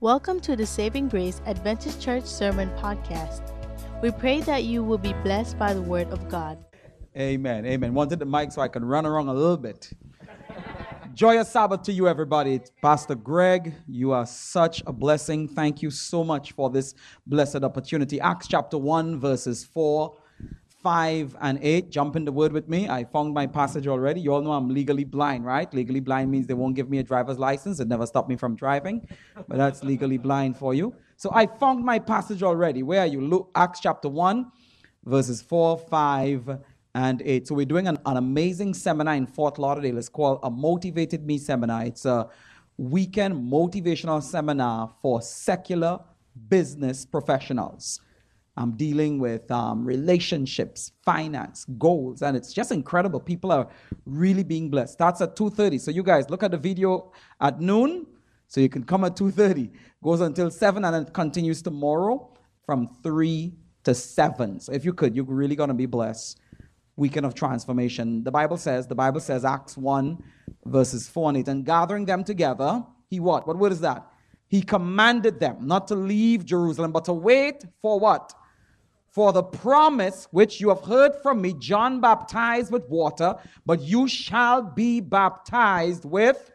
Welcome to the Saving Grace Adventist Church Sermon Podcast. We pray that you will be blessed by the Word of God. Amen. Amen. Wanted the mic so I can run around a little bit. Joyous Sabbath to you, everybody. Pastor Greg, you are such a blessing. Thank you so much for this blessed opportunity. Acts chapter 1, verses 4 5 and 8. Jump in the word with me. I found my passage already. You all know I'm legally blind, right? Legally blind means they won't give me a driver's license. It never stopped me from driving, but that's legally blind for you. So I found my passage already. Where are you? Luke, Acts chapter 1, verses 4, 5, and 8. So we're doing an, an amazing seminar in Fort Lauderdale. It's called a Motivated Me Seminar. It's a weekend motivational seminar for secular business professionals. I'm dealing with um, relationships, finance, goals, and it's just incredible. People are really being blessed. Starts at 2:30. So you guys look at the video at noon, so you can come at 2:30. Goes until 7, and it continues tomorrow from 3 to 7. So if you could, you're really gonna be blessed. Weekend of transformation. The Bible says, the Bible says, Acts 1, verses 4 and 8, and gathering them together, he what? What word is that? He commanded them not to leave Jerusalem, but to wait for what? For the promise which you have heard from me, John baptized with water, but you shall be baptized with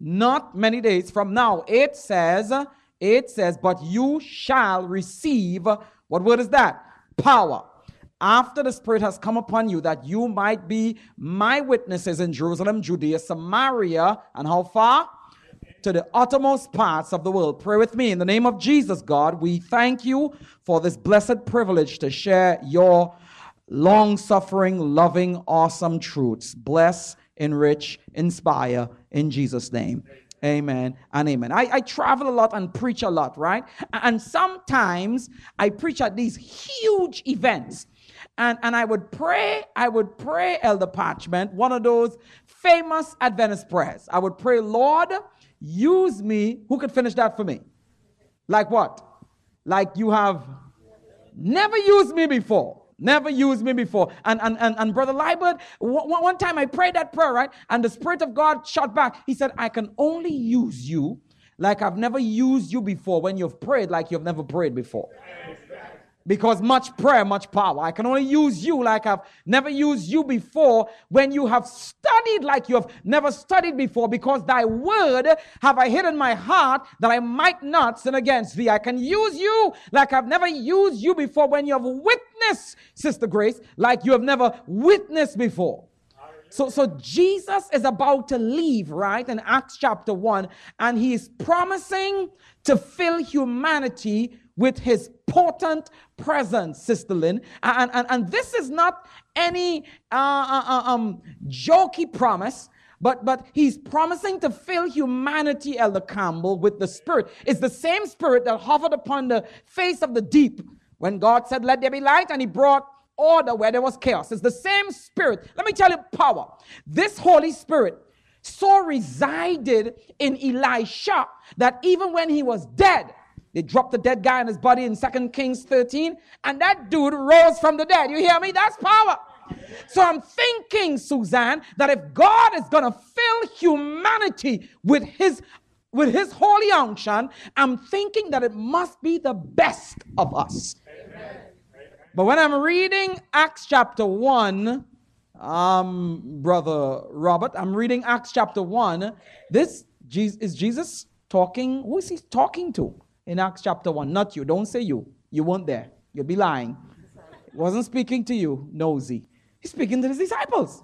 not many days from now. It says, it says, but you shall receive, what word is that? Power. After the Spirit has come upon you, that you might be my witnesses in Jerusalem, Judea, Samaria, and how far? To the uttermost parts of the world. Pray with me in the name of Jesus, God. We thank you for this blessed privilege to share your long suffering, loving, awesome truths. Bless, enrich, inspire in Jesus' name. Amen and amen. I, I travel a lot and preach a lot, right? And sometimes I preach at these huge events. And, and I would pray, I would pray, Elder Parchment, one of those famous Adventist prayers. I would pray, Lord, Use me. Who could finish that for me? Like what? Like you have never used me before. Never used me before. And and and, and Brother Liebert, one, one time I prayed that prayer, right? And the Spirit of God shot back. He said, I can only use you like I've never used you before when you've prayed like you've never prayed before because much prayer, much power. I can only use you like I've never used you before when you have studied like you have never studied before because thy word have I hid in my heart that I might not sin against thee. I can use you like I've never used you before when you have witnessed, Sister Grace, like you have never witnessed before. So, so Jesus is about to leave, right, in Acts chapter 1, and he is promising to fill humanity with his potent presence, Sister Lynn. And, and, and this is not any uh, uh, uh, um, jokey promise. But, but he's promising to fill humanity, Elder Campbell, with the Spirit. It's the same Spirit that hovered upon the face of the deep when God said, Let there be light, and he brought order where there was chaos. It's the same Spirit. Let me tell you power. This Holy Spirit so resided in Elisha that even when he was dead, they dropped the dead guy in his body in 2 Kings 13, and that dude rose from the dead. You hear me? That's power. So I'm thinking, Suzanne, that if God is going to fill humanity with his with his holy unction, I'm thinking that it must be the best of us. Amen. But when I'm reading Acts chapter 1, um, brother Robert, I'm reading Acts chapter 1. This is Jesus talking. Who is he talking to? in Acts chapter 1. Not you. Don't say you. You weren't there. You'll be lying. He wasn't speaking to you, nosy. He's speaking to his disciples.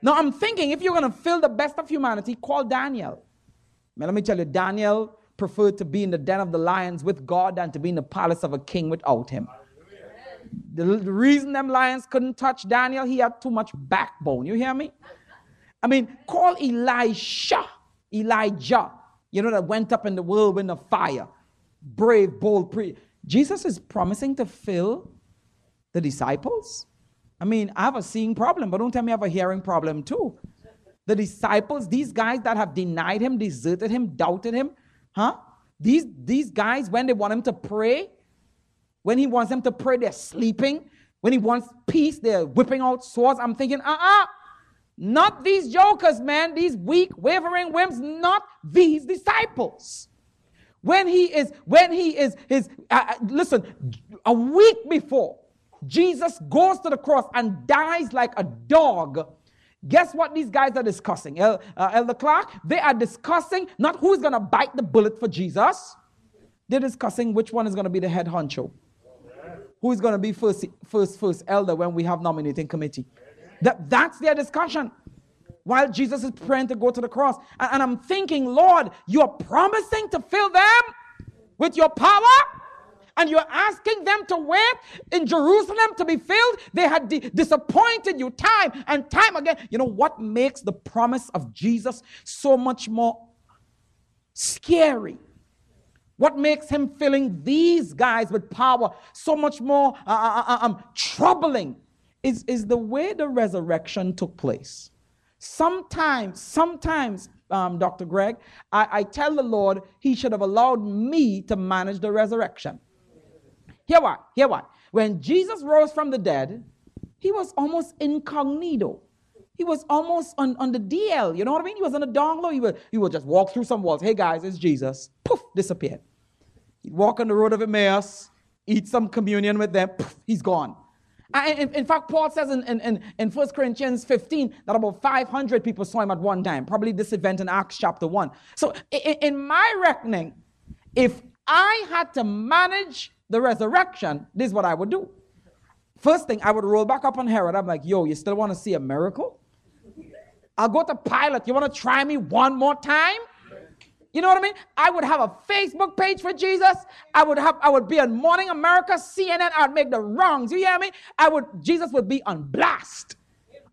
Now I'm thinking if you're going to fill the best of humanity, call Daniel. Man, let me tell you, Daniel preferred to be in the den of the lions with God than to be in the palace of a king without him. The, the reason them lions couldn't touch Daniel, he had too much backbone. You hear me? I mean, call Elisha, Elijah, you know, that went up in the whirlwind of fire brave, bold pre. Jesus is promising to fill the disciples. I mean, I have a seeing problem, but don't tell me I have a hearing problem too. The disciples, these guys that have denied him, deserted him, doubted him, huh? These, these guys, when they want him to pray, when he wants them to pray, they're sleeping. When he wants peace, they're whipping out swords. I'm thinking, uh uh-uh, uh, not these jokers, man, these weak, wavering whims, not these disciples. When he is, when he is, his, uh, uh, listen, a week before, Jesus goes to the cross and dies like a dog. Guess what these guys are discussing? El, uh, Elder Clark, they are discussing not who's going to bite the bullet for Jesus. They're discussing which one is going to be the head honcho. Who is going to be first, first, first elder when we have nominating committee? That, that's their discussion. While Jesus is praying to go to the cross. And, and I'm thinking, Lord, you're promising to fill them with your power? and you're asking them to wait in Jerusalem to be filled, they had di- disappointed you time and time again. You know what makes the promise of Jesus so much more scary? What makes him filling these guys with power so much more uh, uh, uh, um, troubling is, is the way the resurrection took place. Sometimes, sometimes, um, Dr. Greg, I, I tell the Lord he should have allowed me to manage the resurrection. Hear why? hear why? When Jesus rose from the dead, he was almost incognito. He was almost on, on the DL. You know what I mean? He was on a down. He would, he would just walk through some walls. Hey guys, it's Jesus. Poof, disappeared. He'd walk on the road of Emmaus, eat some communion with them. Poof, he's gone. In, in, fact, Paul says in, in, in 1 Corinthians 15 that about 500 people saw him at one time. Probably this event in Acts chapter 1. So in, in my reckoning, if I had to manage the resurrection, this is what I would do. First thing, I would roll back up on Herod. I'm like, yo, you still want to see a miracle? I'll go to Pilate. You want to try me one more time? You know what I mean? I would have a Facebook page for Jesus. I would have, I would be on Morning America, CNN. I'd make the wrongs. You hear me? I would, Jesus would be on blast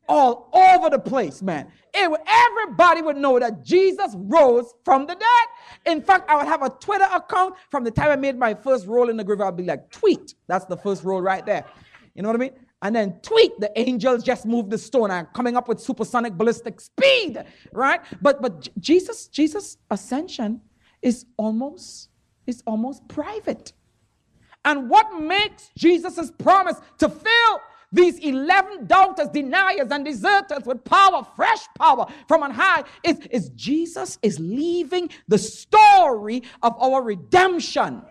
all over the place, man. It everybody would know that Jesus rose from the dead. In fact, I would have a Twitter account from the time I made my first roll in the grave. I'd be like, tweet. That's the first roll right there. You know what I mean? And then tweet, the angels just moved the stone and coming up with supersonic ballistic speed, right? But but Jesus, Jesus' ascension is almost is almost private. And what makes Jesus' promise to fill these 11 doubters, deniers, and deserters with power, fresh power from on high, is, is Jesus is leaving the story of our redemption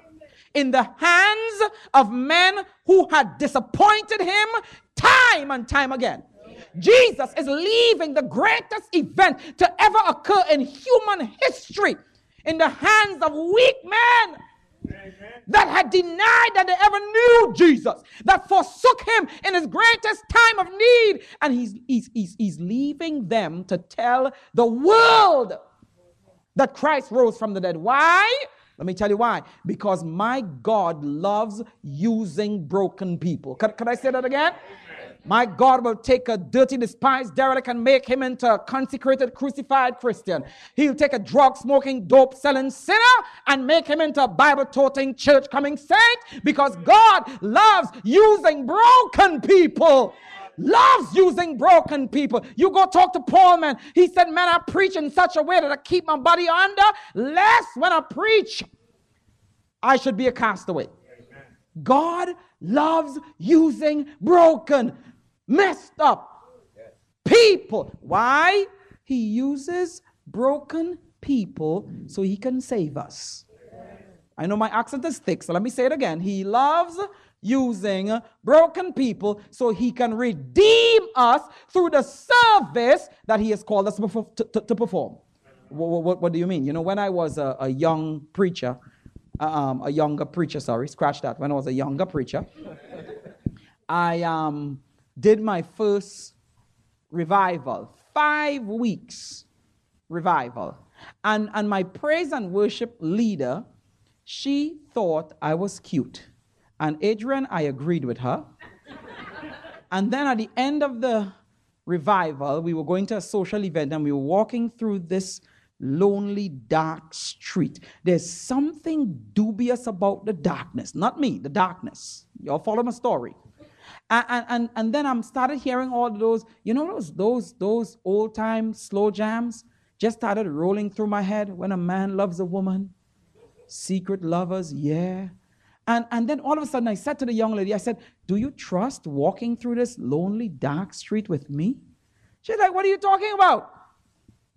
in the hands of men who had disappointed him time and time again. Jesus is leaving the greatest event to ever occur in human history in the hands of weak men that had denied that they ever knew Jesus, that forsook him in his greatest time of need. And he's, he's, he's, he's leaving them to tell the world that Christ rose from the dead. Why? Let me tell you why. Because my God loves using broken people. Can, I say that again? My God will take a dirty, despised derelict and make him into a consecrated, crucified Christian. He'll take a drug smoking, dope selling sinner and make him into a Bible toting, church coming saint because God loves using broken people loves using broken people. You go talk to Paul, man. He said, Man, I preach in such a way that I keep my body under, lest when I preach, I should be a castaway. God loves using broken messed up people. Why? He uses broken people so he can save us. I know my accent is thick, so let me say it again. He loves using broken people so he can redeem us through the service that he has called us to, to, to perform. What, what, what, do you mean? You know, when I was a, a young preacher, um, a younger preacher, sorry, scratch that. When I was a younger preacher, I um, did my first revival, five weeks revival. And, and my praise and worship leader, she thought I was cute. And Adrian, I agreed with her. and then at the end of the revival, we were going to a social event and we were walking through this lonely, dark street. There's something dubious about the darkness. Not me, the darkness. Y'all follow my story. And, and, and then I'm started hearing all those, you know, those, those, those old time slow jams just started rolling through my head when a man loves a woman. Secret lovers, yeah. And, and then all of a sudden I said to the young lady, I said, Do you trust walking through this lonely, dark street with me? She's like, What are you talking about?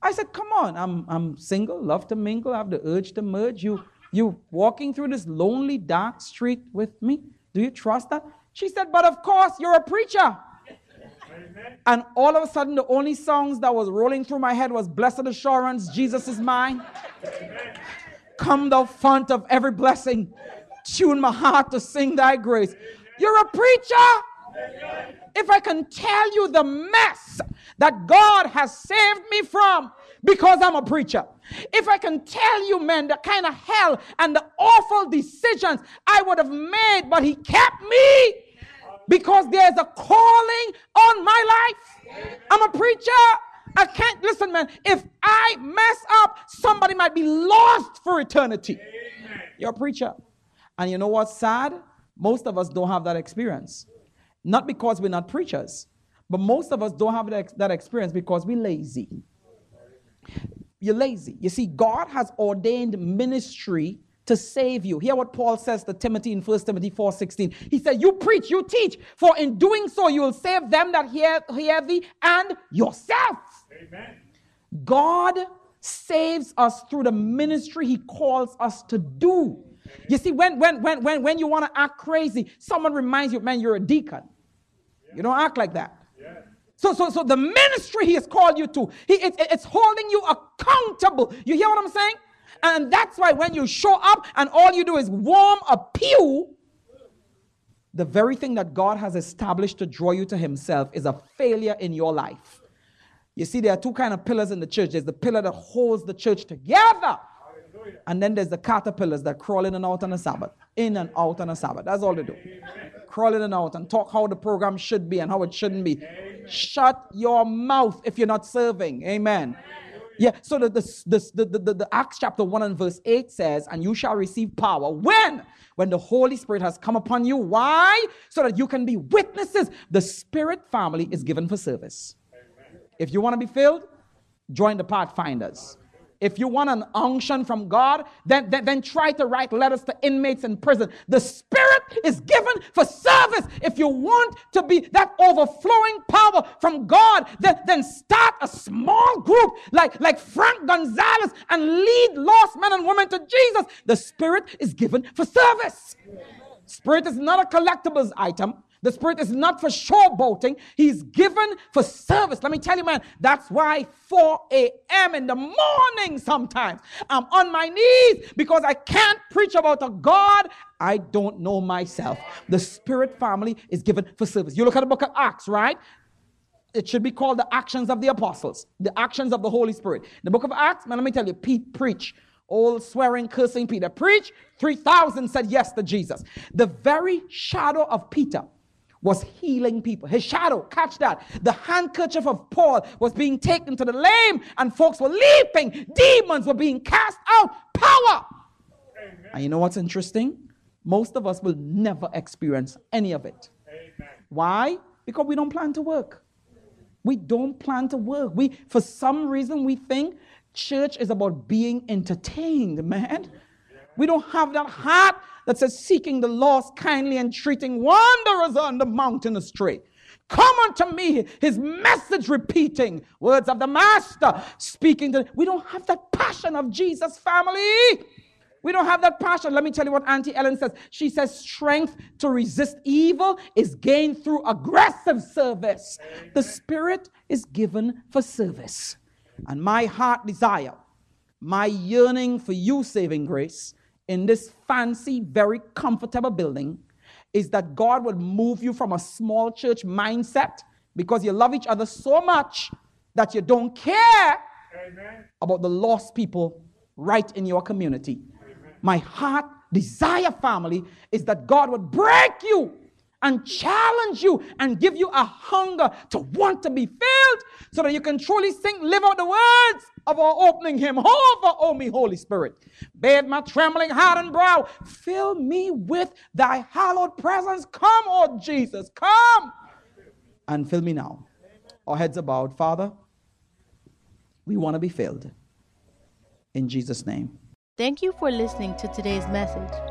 I said, Come on, I'm, I'm single, love to mingle, I have the urge to merge. You, You walking through this lonely, dark street with me? Do you trust that? She said, But of course, you're a preacher. And all of a sudden, the only songs that was rolling through my head was Blessed Assurance, Jesus is mine. Come the font of every blessing. Tune my heart to sing thy grace. You're a preacher. If I can tell you the mess that God has saved me from because I'm a preacher. If I can tell you, man, the kind of hell and the awful decisions I would have made, but He kept me because there's a calling on my life. I'm a preacher. I can't listen, man. If I mess up, somebody might be lost for eternity. You're a preacher. And you know what's sad? Most of us don't have that experience. Not because we're not preachers, but most of us don't have that, experience because we're lazy. You're lazy. You see, God has ordained ministry to save you. Hear what Paul says to Timothy in 1 Timothy 4:16. He said, You preach, you teach, for in doing so you will save them that hear, hear thee and yourself. Amen. God saves us through the ministry he calls us to do. You see, when when when when, when you want to act crazy, someone reminds you, man, you're a deacon. You don't act like that. So, so, so the ministry he has called you to, he, it, it's holding you accountable. You hear what I'm saying? And that's why when you show up and all you do is warm a pew, the very thing that God has established to draw you to himself is a failure in your life. You see, there are two kind of pillars in the church. There's the pillar that holds the church together. And then there's the caterpillars that crawl in and out on a Sabbath. In and out on a Sabbath. That's all they do. Crawl in and out and talk how the program should be and how it shouldn't be. Shut your mouth if you're not serving. Amen. Yeah, so the, the, the, the, the, Acts chapter 1 and verse 8 says, And you shall receive power. When? When the Holy Spirit has come upon you. Why? So that you can be witnesses. The Spirit family is given for service. If you want to be filled, join the Pathfinders. If you want an unction from God, then, then, then, try to write letters to inmates in prison. The Spirit is given for service. If you want to be that overflowing power from God, then, then start a small group like, like Frank Gonzalez and lead lost men and women to Jesus. The Spirit is given for service. Spirit is not a collectibles item. The Spirit is not for showboating. He's given for service. Let me tell you, man, that's why 4 a.m. in the morning sometimes I'm on my knees because I can't preach about a God I don't know myself. The Spirit family is given for service. You look at the book of Acts, right? It should be called the actions of the apostles, the actions of the Holy Spirit. The book of Acts, man, let me tell you, Pete preach all swearing, cursing Peter. Preach, 3,000 said yes to Jesus. The very shadow of Peter was healing people. His shadow, catch that. The handkerchief of Paul was being taken to the lame, and folks were leaping. Demons were being cast out. Power. Amen. And you know what's interesting? Most of us will never experience any of it. Amen. Why? Because we don't plan to work. We don't plan to work. We, for some reason, we think church is about being entertained, man. We don't have that heart that says, seeking the lost kindly and treating wanderers on the mountain astray. Come unto me, his message repeating, words of the master speaking to. We don't have that passion of Jesus' family. We don't have that passion. Let me tell you what Auntie Ellen says. She says, strength to resist evil is gained through aggressive service. The Spirit is given for service. And my heart desire, my yearning for you, saving grace, in this fancy, very comfortable building is that God would move you from a small church mindset because you love each other so much that you don't care Amen. about the lost people right in your community. Amen. My heart desire, family, is that God would break you and challenge you and give you a hunger to want to be filled so that you can truly sing, live out the words of our opening hymn. Over, O me, Holy Spirit. Bade my trembling heart and brow. Fill me with thy hallowed presence. Come, O Jesus, come and fill me now. Our heads are bowed. Father, we want to be filled. In Jesus' name. Thank you for listening to today's message.